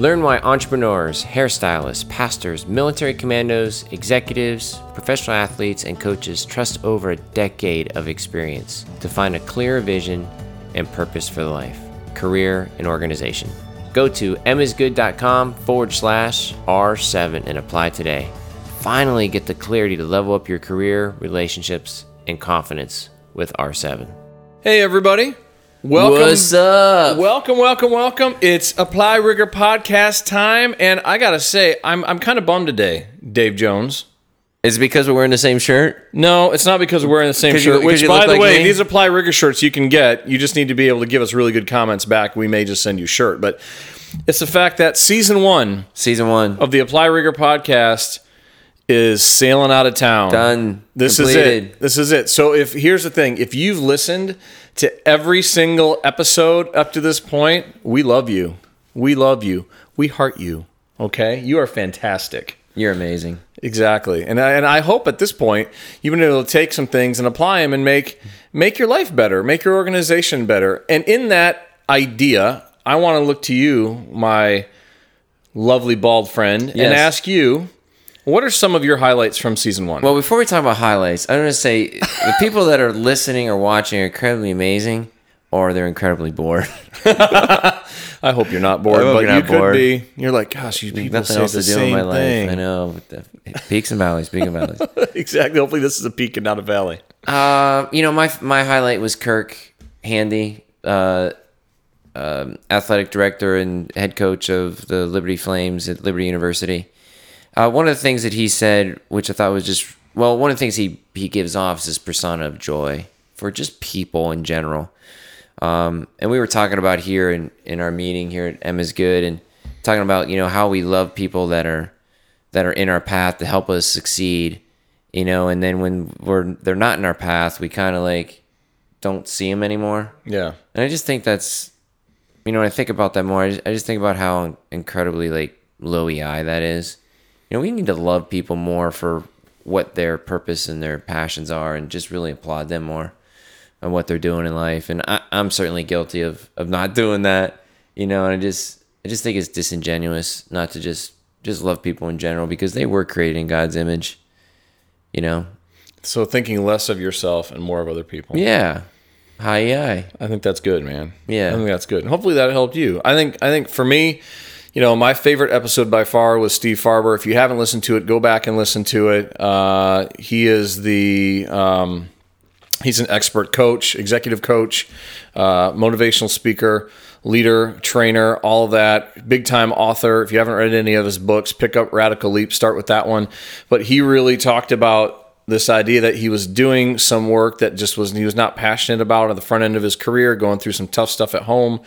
Learn why entrepreneurs, hairstylists, pastors, military commandos, executives, professional athletes, and coaches trust over a decade of experience to find a clearer vision and purpose for life, career, and organization. Go to emmasgood.com forward slash R7 and apply today. Finally, get the clarity to level up your career, relationships, and confidence with R7. Hey, everybody. Welcome. What's up? Welcome, welcome, welcome. It's Apply Rigor podcast time. And I got to say, I'm, I'm kind of bummed today, Dave Jones. Is it because we're wearing the same shirt? No, it's not because we're wearing the same 'Cause you- Which, by the like way, me? these Apply Rigor shirts you can get. You just need to be able to give us really good comments back. We may just send you a shirt. But it's the fact that season one Season one. of the Apply Rigor podcast is sailing out of town. Done. This Completed. is it. This is it. So if here's the thing, if you've listened to every single episode up to this point, we love you. We love you. We heart you. Okay? You are fantastic. You're amazing. Exactly. And I, and I hope at this point you've been able to take some things and apply them and make make your life better, make your organization better. And in that idea, I want to look to you, my lovely bald friend, and ask you what are some of your highlights from season one? Well, before we talk about highlights, I want to say the people that are listening or watching are incredibly amazing, or they're incredibly bored. I hope you're not bored, but you're you not could bored. be. You're like, gosh, you people Nothing say else the to do in same my life. thing. I know. the- Peaks and valleys, peaks and valleys. exactly. Hopefully, this is a peak and not a valley. Uh, you know, my my highlight was Kirk Handy, uh, um, athletic director and head coach of the Liberty Flames at Liberty University. Uh, one of the things that he said, which I thought was just well, one of the things he he gives off is this persona of joy for just people in general. Um, and we were talking about here in, in our meeting here at Emma's Good and talking about, you know, how we love people that are that are in our path to help us succeed, you know, and then when we're they're not in our path, we kind of like don't see them anymore. Yeah. And I just think that's, you know, when I think about that more, I just, I just think about how incredibly like low EI that is. You know, we need to love people more for what their purpose and their passions are, and just really applaud them more on what they're doing in life. And I, I'm certainly guilty of of not doing that. You know, and I just I just think it's disingenuous not to just just love people in general because they were created in God's image. You know, So thinking less of yourself and more of other people. yeah, high EI. I think that's good, man. Yeah. I think that's good. And hopefully that helped you. I think I think for me, you know, my favorite episode by far was Steve Farber. If you haven't listened to it, go back and listen to it. Uh, he is the um, he's an expert coach, executive coach, uh, motivational speaker, leader, trainer, all of that. Big time author. If you haven't read any of his books, pick up Radical Leap. Start with that one. But he really talked about this idea that he was doing some work that just was he was not passionate about at the front end of his career, going through some tough stuff at home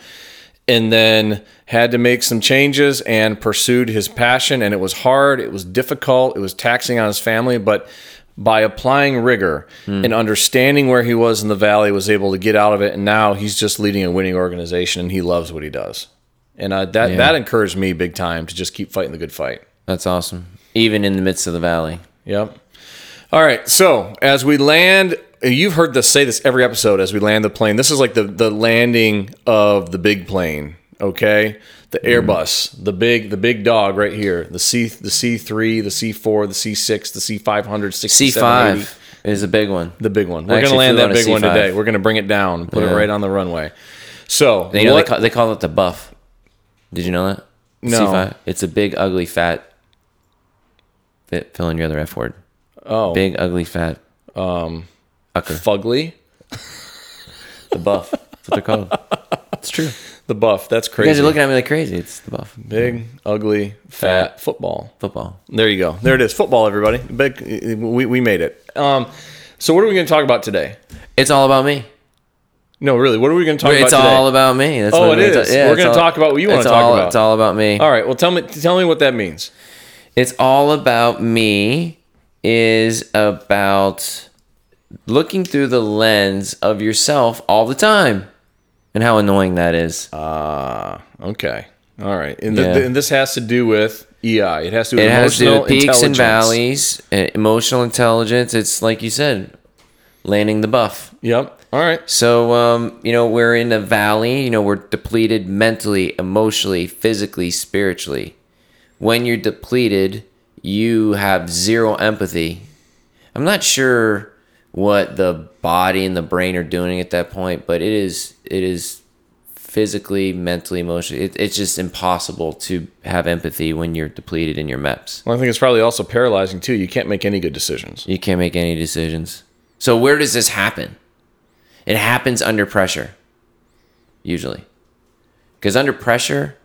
and then had to make some changes and pursued his passion and it was hard it was difficult it was taxing on his family but by applying rigor Hmm. and understanding where he was in the valley was able to get out of it and now he's just leading a winning organization and he loves what he does and uh, that Yeah. that encouraged me big time to just keep fighting the good fight That's awesome. Even in the midst of the valley. Yep. All right. So as we land, you've heard us say this every episode as we land the plane. This is like the the landing of the big plane. Okay. The Airbus, the big the big dog right here. The C the C three, the C four, the C six, the C five hundred, C five is a big one. The big one. We're gonna land that on big one C5. today. We're gonna bring it down, put it right on the runway. So You know what- they call, they call it the buff. Did you know that? No. C5. It's a big, ugly, fat. Fit, fill in your other F word. oh Big, ugly, fat. Um, ucker. fugly. The buff. That's what they're called. It's true. The buff. That's You crazy. guys are looking at me like crazy. It's the buff. big, ugly, fat football. Football. There you go. There it is. Football, everybody. Big, we, we made it. Um, so, what are we going to talk about today? It's all about me. No, really. What are we going to talk It's about today? all about me. That's Oh, what it we're gonna is. ta- yeah, We're it's gonna all- talk about what you wanna it's talk all- about. It's all about me. all right. Well, tell me. Tell me what that means. It's all about me is about looking through the lens of yourself all the time and how annoying that is. Ah, okay. All right. And, Yeah. the, and this has to do with EI. It has to do with it has to do with peaks and valleys, uh, emotional intelligence. It's like you said, landing the buff. Yep. All right. So, um, you know, we're in a valley. You know, we're depleted mentally, emotionally, physically, spiritually. When you're depleted, you have zero empathy. I'm not sure what the body and the brain are doing at that point, but it is it is physically, mentally, emotionally. It, it's just impossible to have empathy when you're depleted in your MEPS. Well, I think it's probably also paralyzing too. You can't make any good decisions. You can't make any decisions. So where does this happen? It happens under pressure, usually. Because under pressure,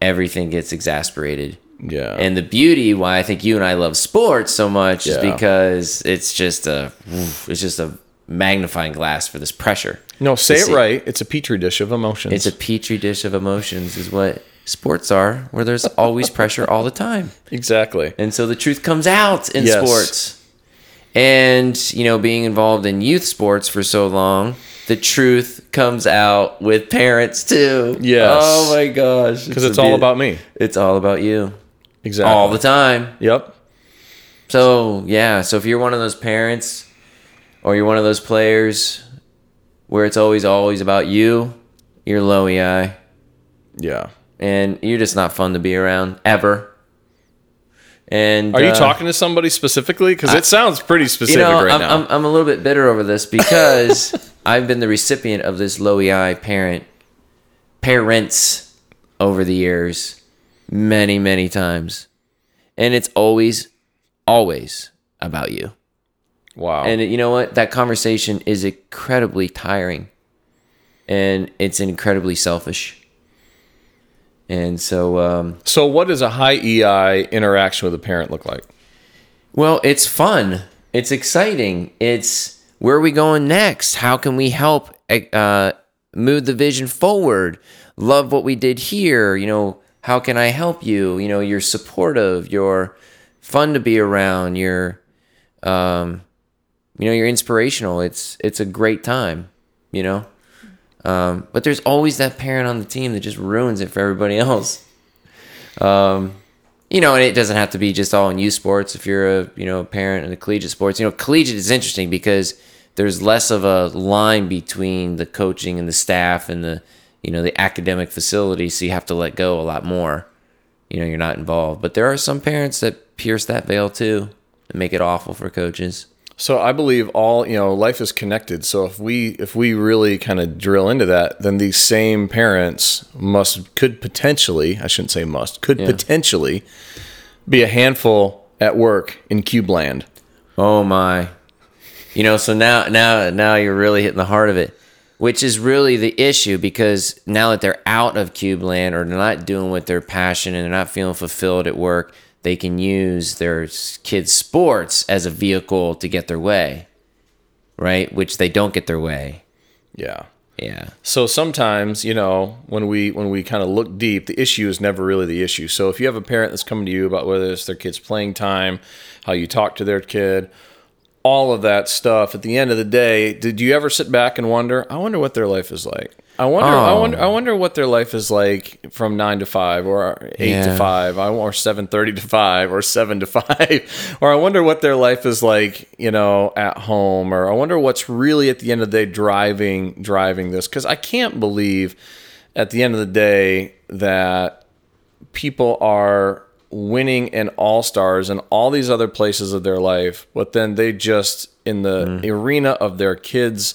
everything gets exasperated. Yeah. And the beauty why I think you and I love sports so much is because it's just a it's just a magnifying glass for this pressure. no, say it see- right. It's a petri dish of emotions. It's a petri dish of emotions is what sports are, where there's always pressure all the time. exactly. And so the truth comes out in Yes. sports. And, you know, being involved in youth sports for so long, the truth comes out with parents too. Yes. Oh my gosh. Because it's all about me. It's all about you. Exactly. All the time. Yep. So, yeah. So if you're one of those parents or you're one of those players where it's always, always about you, you're low EI. Yeah. And you're just not fun to be around ever. And Are you uh, talking to somebody specifically? Because it sounds pretty specific you know, right I'm, now. I'm, I'm a little bit bitter over this because I've been the recipient of this low EI parent parents over the years many, many times. And it's always, always about you. wow. And you know what? That conversation is incredibly tiring and it's incredibly selfish. And so, um, so, what does a high EI interaction with a parent look like? Well, it's fun. It's exciting. It's where are we going next? How can we help uh, move the vision forward? Love what we did here. You know, how can I help you? You know, you're supportive. You're fun to be around. You're, um, you know, you're inspirational. It's it's a great time. You know, um, but there's always that parent on the team that just ruins it for everybody else. Um, you know, and it doesn't have to be just all in youth sports. If you're a you know a parent in the collegiate sports, you know, collegiate is interesting because there's less of a line between the coaching and the staff and the you know the academic facility, so you have to let go a lot more. You know, you're not involved, but there are some parents that pierce that veil too and make it awful for coaches. So I believe all you know, life is connected. So if we if we really kind of drill into that, then these same parents must could potentially I shouldn't say must could potentially be a handful at work in Cube Land. Oh my. You know, so now now now you're really hitting the heart of it, which is really the issue because now that they're out of Cube Land or they're not doing what they're passionate and they're not feeling fulfilled at work, they can use their kids' sports as a vehicle to get their way. Right? Which they don't get their way. Yeah. Yeah. So sometimes, you know, when we when we kind of look deep, the issue is never really the issue. So if you have a parent that's coming to you about whether it's their kid's playing time, how you talk to their kid, all of that stuff, at the end of the day, did you ever sit back and wonder, I wonder what their life is like? I wonder I Oh. wonder I oh. wonder what their life is like from 9 to 5 or 8 to 5 I- or 7:30 to 5 or 7 to 5 or I wonder what their life is like, you know, at home or I wonder what's really at the end of the day driving driving this cuz I can't believe at the end of the day that people are winning in all stars and all these other places of their life, but then they just in the arena of their kids'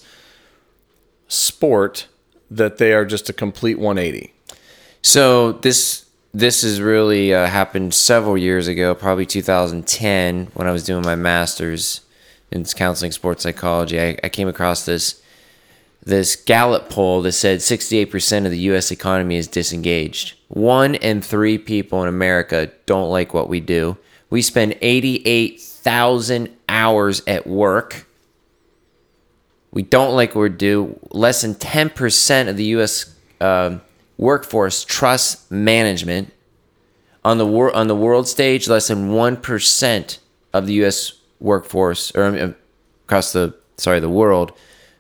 sport that they are just a complete 180. So this this has really uh, happened several years ago, probably 2010, when I was doing my master's in counseling sports psychology. I, I came across this this Gallup poll that said 68% of the U.S. economy is disengaged. One in three people in America don't like what we do. We spend 88,000 hours at work. We don't like what we do. Less than 10% of the U.S. Um, workforce trusts management. On the wor- on the world stage, less than one percent of the U.S. workforce, or across the sorry the world,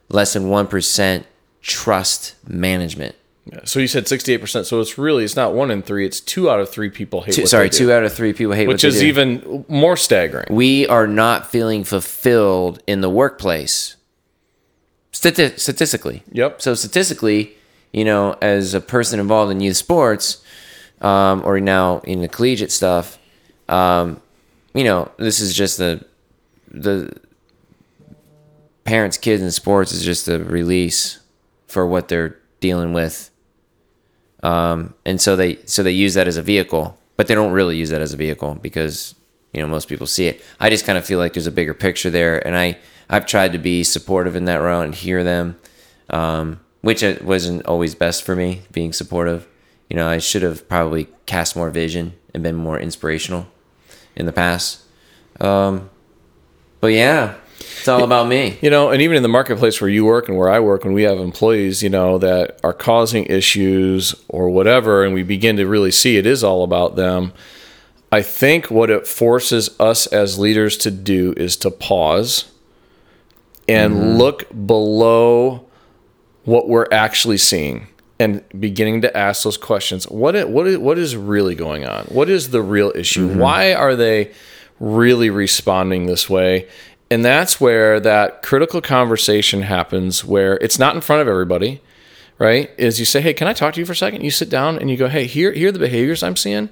less than one percent trust management. So you said 68%. So it's really, it's not one in three, it's two out of three people hate Two, what sorry, they do, two out of three people hate which what they is even more staggering. we are not feeling fulfilled in the workplace. Stati- statistically. Yep. So statistically, you know, as a person involved in youth sports, um, or now in the collegiate stuff, um, you know, this is just the the parents, kids and sports is just a release for what they're dealing with. Um, and so they so they use that as a vehicle, but they don't really use that as a vehicle because you know most people see it. I just kind of feel like there's a bigger picture there, and I I've tried to be supportive in that route and hear them, um, which wasn't always best for me being supportive. You know, I should have probably cast more vision and been more inspirational in the past. Um, but yeah, it's all about me. You know, and even in the marketplace where you work and where I work, when we have employees, you know, that are causing issues or whatever, and we begin to really see it is all about them. I think what it forces us as leaders to do is to pause and mm-hmm. look below what we're actually seeing and beginning to ask those questions. What i- what i- what is really going on? What is the real issue? Mm-hmm. Why are they really responding this way? And that's where that critical conversation happens where it's not in front of everybody, right? Is you say, "Hey, can I talk to you for a second? You sit down and you go, "Hey, here here are the behaviors I'm seeing."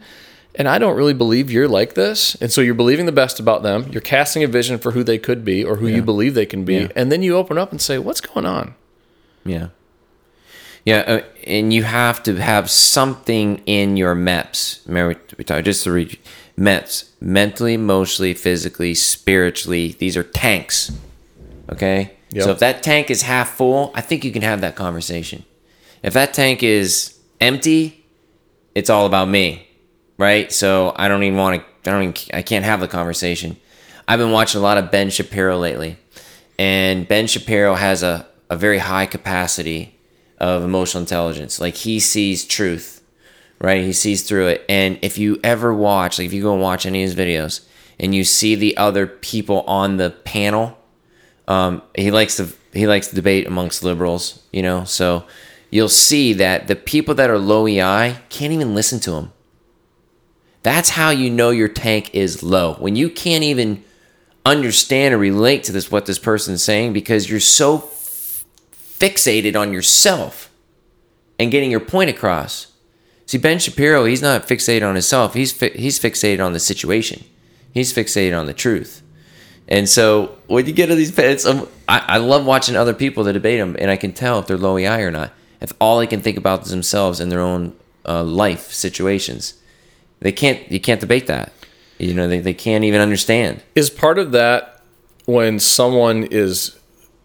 And I don't really believe you're like this. And so you're believing the best about them. You're casting a vision for who they could be or who you believe they can be. Yeah. And then you open up and say, "What's going on?" Yeah. Yeah, uh, and you have to have something in your MEPS. Remember, we talked just to read MEPS mentally, emotionally, physically, spiritually. These are tanks. Okay? Yep. So if that tank is half full, I think you can have that conversation. If that tank is empty, it's all about me. Right? So I don't even want to, I don't even, I can't have the conversation. I've been watching a lot of Ben Shapiro lately. And Ben Shapiro has a, a very high capacity of emotional intelligence. Like he sees truth, right? He sees through it. And if you ever watch, like if you go and watch any of his videos and you see the other people on the panel, um, he likes to he likes to debate amongst liberals, you know. So you'll see that the people that are low EI can't even listen to him. That's how you know your tank is low. When you can't even understand or relate to this what this person's saying because you're so f- fixated on yourself and getting your point across. See, Ben Shapiro, he's not fixated on himself. He's fi- he's fixated on the situation. He's fixated on the truth. And so when you get to these, it's, um, I, I love watching other people that debate them, and I can tell if they're low EI or not. If all they can think about is themselves and their own uh, life situations, they can't. You can't debate that. You know, they, they can't even understand. Is part of that when someone is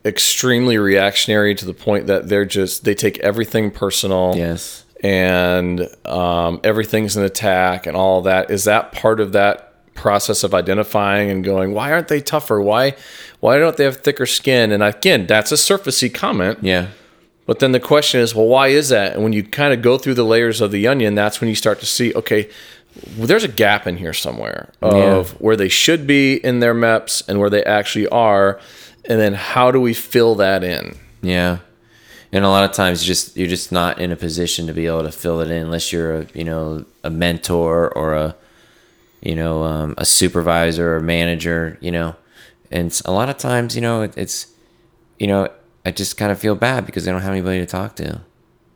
extremely reactionary to the point that they're just they take everything personal Yes. And um, everything's an attack and all that. Is that part of that process of identifying and going why aren't they tougher? Why why don't they have thicker skin? And again that's a surfacey comment. Yeah. but then the question is well why is that? And when you kind of go through the layers of the onion that's when you start to see okay well, there's a gap in here somewhere of where they should be in their MEPS and where they actually are and then how do we fill that in? Yeah. And a lot of times, just you're just not in a position to be able to fill it in unless you're a you know a mentor or a you know um, a supervisor or manager. You know, and a lot of times, you know, it, it's you know I just kind of feel bad because they don't have anybody to talk to,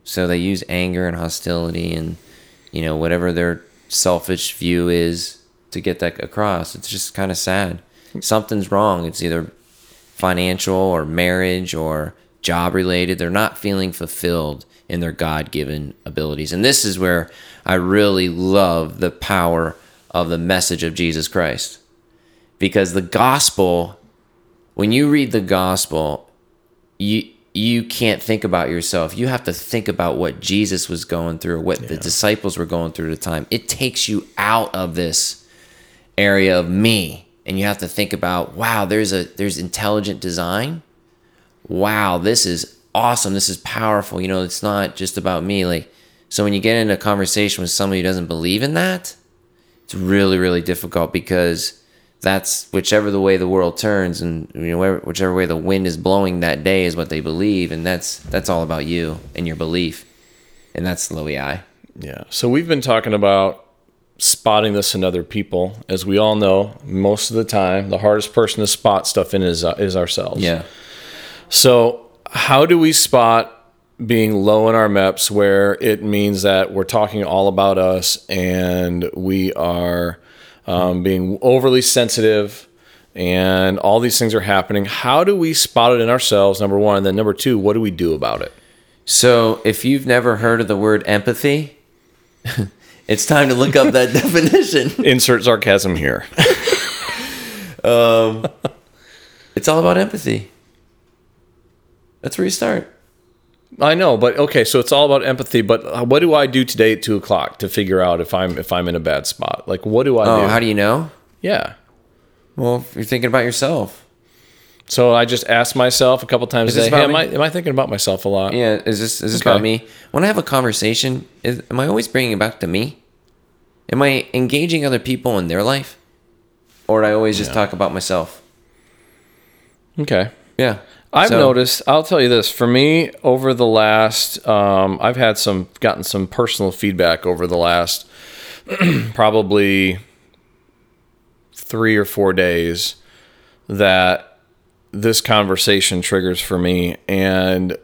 so they use anger and hostility and you know whatever their selfish view is to get that across. It's just kind of sad. Something's wrong. It's either financial or marriage or job related. They're not feeling fulfilled in their God given abilities. And this is where I really love the power of the message of Jesus Christ. Because the gospel, when you read the gospel, you you can't think about yourself. You have to think about what Jesus was going through, what the disciples were going through at the time. It takes you out of this area of me and you have to think about wow there's a there's intelligent design wow this is awesome this is powerful you know it's not just about me like so when you get into a conversation with somebody who doesn't believe in that it's really really difficult because that's whichever the way the world turns and you know whichever way the wind is blowing that day is what they believe and that's that's all about you and your belief and that's low ei Yeah. So we've been talking about spotting this in other people. As we all know, most of the time, the hardest person to spot stuff in is uh, is ourselves. yeah So how do we spot being low in our MEPS where it means that we're talking all about us and we are um, being overly sensitive and all these things are happening? How do we spot it in ourselves, number one? And then number two, what do we do about it? So, if you've never heard of the word empathy, it's time to look up that definition. Insert sarcasm here. It's all about empathy. That's where you start. I know, but okay, so it's all about empathy. But what do I do today at two o'clock to figure out if I'm if I'm in a bad spot? Like, what do I Oh, do? how do you know? yeah. Well, you're thinking about yourself. So I just ask myself a couple times Is a this day, hey, am me? I am I thinking about myself a lot? Yeah, is this is this Okay. about me? When I have a conversation, is, am I always bringing it back to me? Am I engaging other people in their life, or do I always just talk about myself? Okay. Yeah, I've So- noticed. I'll tell you this. For me, over the last, um, I've had some gotten some personal feedback over the last probably three or four days that this conversation triggers for me, and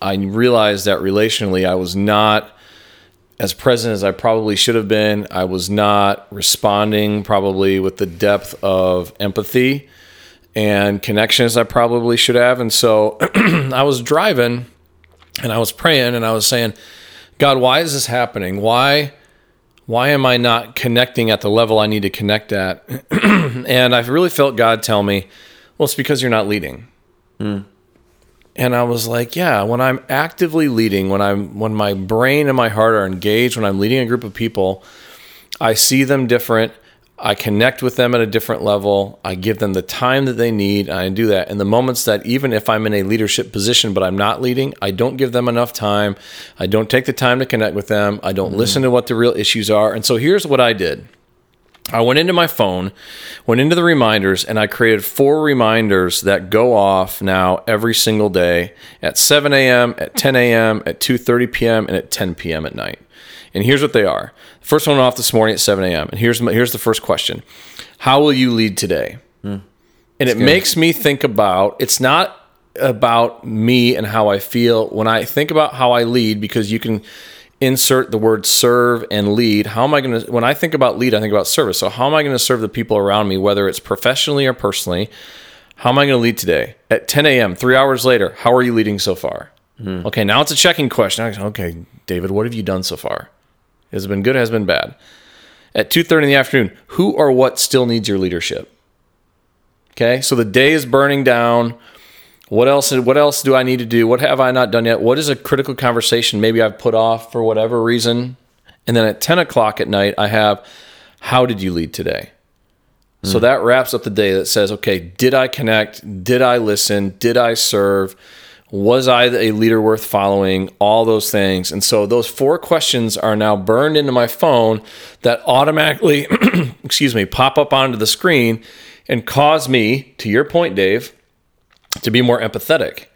I realized that relationally, I was not as present as I probably should have been. I was not responding probably with the depth of empathy and connection as I probably should have. And so I was driving and I was praying and I was saying, God, why is this happening? Why why am I not connecting at the level I need to connect at? and I really felt God tell me, well, it's because you're not leading. Hmm. And I was like, yeah, when I'm actively leading, when I'm when my brain and my heart are engaged, when I'm leading a group of people, I see them different. I connect with them at a different level. I give them the time that they need. And I do that. In the moments that, even if I'm in a leadership position, but I'm not leading, I don't give them enough time. I don't take the time to connect with them. I don't mm-hmm. listen to what the real issues are. And so here's what I did I went into my phone, went into the reminders, and I created four reminders that go off now every single day at 7 a.m., at 10 a.m., at 2:30 p.m., and at 10 p.m. at night. And here's what they are. The first one off this morning at 7 a.m. And here's my, here's the first question: How will you lead today? Hmm. and it makes me think about. It's not about me and how I feel when I think about how I lead because you can insert the word serve and lead. How am I going to, when I think about lead, I think about service. So, how am I going to serve the people around me, whether it's professionally or personally? How am I going to lead today? At 10 a.m., three hours later, how are you leading so far? Hmm. Okay, now it's a checking question. Okay, David, what have you done so far? Has it been good? Has it been bad? At 2.30 in the afternoon, who or what still needs your leadership? Okay, so the day is burning down. What else? What else do I need to do? What have I not done yet? What is a critical conversation maybe I've put off for whatever reason? And then at ten o'clock at night, I have, how did you lead today? So hmm. that wraps up the day. That says, okay, did I connect? Did I listen? Did I serve? Was I a leader worth following? All those things. And so those four questions are now burned into my phone that automatically, excuse me, pop up onto the screen and cause me, to your point, Dave, to be more empathetic,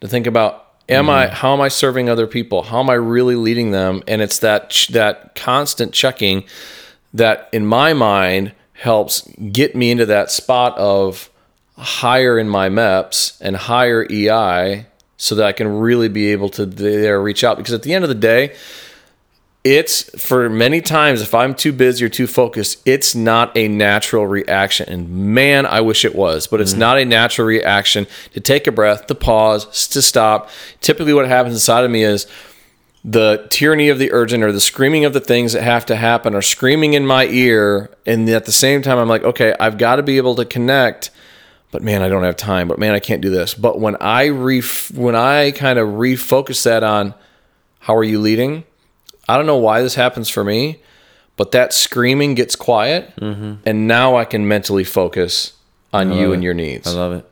to think about am I mm-hmm. how am I serving other people? How am I really leading them? And it's that ch- that constant checking that in my mind helps get me into that spot of higher in my MEPS and higher EI so that I can really be able to there reach out because at the end of the day it's for many times if I'm too busy or too focused, it's not a natural reaction. And man, I wish it was, but it's mm-hmm. not a natural reaction to take a breath, to pause, to stop. Typically, what happens inside of me is the tyranny of the urgent or the screaming of the things that have to happen are screaming in my ear. And at the same time, I'm like, okay, I've got to be able to connect but man, I don't have time. But man, I can't do this. But when I ref- when I kind of refocus that on how are you leading, I don't know why this happens for me, but that screaming gets quiet, mm-hmm. and now I can mentally focus on you and your needs. I love it.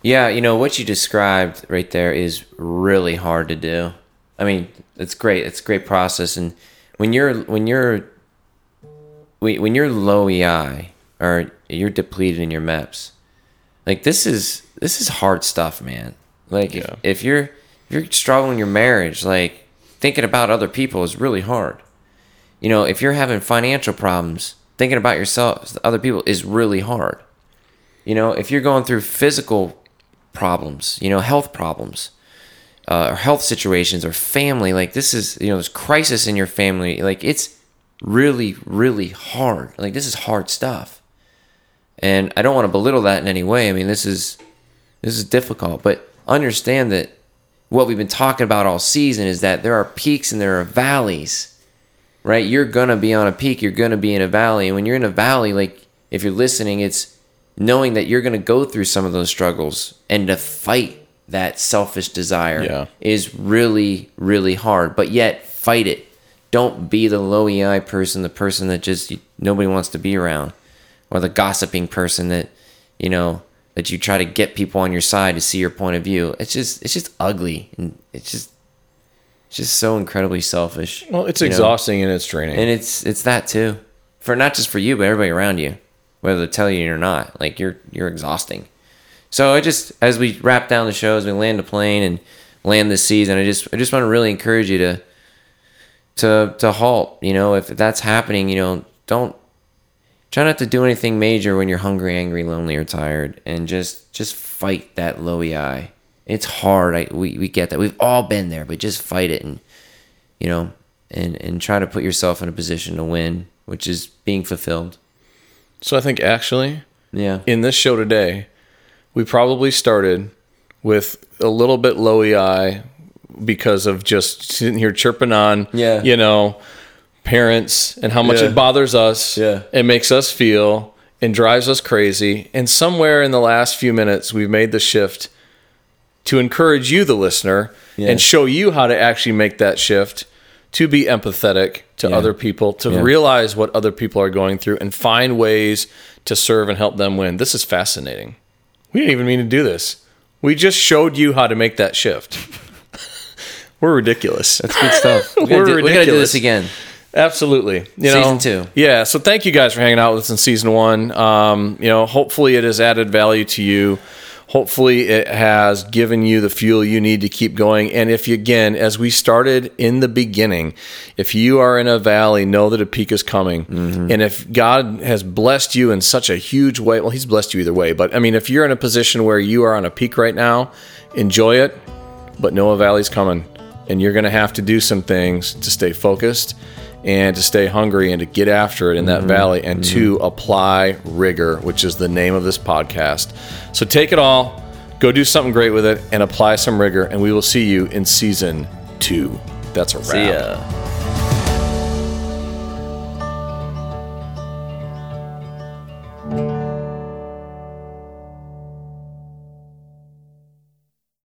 Yeah, you know what you described right there is really hard to do. I mean, it's great. It's a great process, and when you're when you're when you're low EI or you're depleted in your MEPS, like this is this is hard stuff, man. Like if, if you're if you're struggling in your marriage, like thinking about other people is really hard. You know, if you're having financial problems, thinking about yourself, other people is really hard. You know, if you're going through physical problems, you know, health problems, uh, or health situations, or family. Like this is, you know, this crisis in your family. Like it's really, really hard. Like this is hard stuff, and I don't want to belittle that in any way. I mean, this is this is difficult, but understand that what we've been talking about all season is that there are peaks and there are valleys, right? You're gonna be on a peak, you're gonna be in a valley, and when you're in a valley, like if you're listening, it's knowing that you're gonna go through some of those struggles and to fight that selfish desire Yeah. is really, really hard. But yet, fight it. Don't be the low EI person, the person that just nobody wants to be around, or the gossiping person that you know that you try to get people on your side to see your point of view. It's just it's just ugly and it's just it's just so incredibly selfish. Well, it's you know? exhausting and it's draining. and it's it's that too, for not just for you but everybody around you, whether they tell you or not. Like you're you're exhausting. So I just as we wrap down the show, as we land the plane and land this season, I just I just want to really encourage you to to to halt. You know, if that's happening, you know, don't try not to do anything major when you're hungry, angry, lonely, or tired, and just just fight that low EI. It's hard. I we, we get that. We've all been there, but just fight it and you know and and try to put yourself in a position to win, which is being fulfilled. so I think actually Yeah. in this show today, we probably started with a little bit low EI because of just sitting here chirping on, Yeah. you know, parents and how much Yeah. it bothers us. Yeah. It makes us feel and drives us crazy. And somewhere in the last few minutes, we've made the shift to encourage you, the listener, Yeah. and show you how to actually make that shift to be empathetic to Yeah. other people, to Yeah. realize what other people are going through, and find ways to serve and help them win. This is fascinating. We didn't even mean to do this. We just showed you how to make that shift. We're ridiculous. That's good stuff. We We're gotta, do, we gotta do this again. Absolutely. You Season know, two. Yeah. So thank you guys for hanging out with us in season one. Um, you know, hopefully it has added value to you. Hopefully it has given you the fuel you need to keep going. And if you, again, as we started in the beginning, if you are in a valley, know that a peak is coming. Mm-hmm. And if God has blessed you in such a huge way, well, He's blessed you either way. But I mean, if you're in a position where you are on a peak right now, enjoy it, but know a valley's coming. And you're going to have to do some things to stay focused and to stay hungry and to get after it in that mm-hmm. valley and to mm-hmm. apply rigor, which is the name of this podcast. So take it all, go do something great with it, and apply some rigor. And we will see you in season two. That's a wrap. See ya.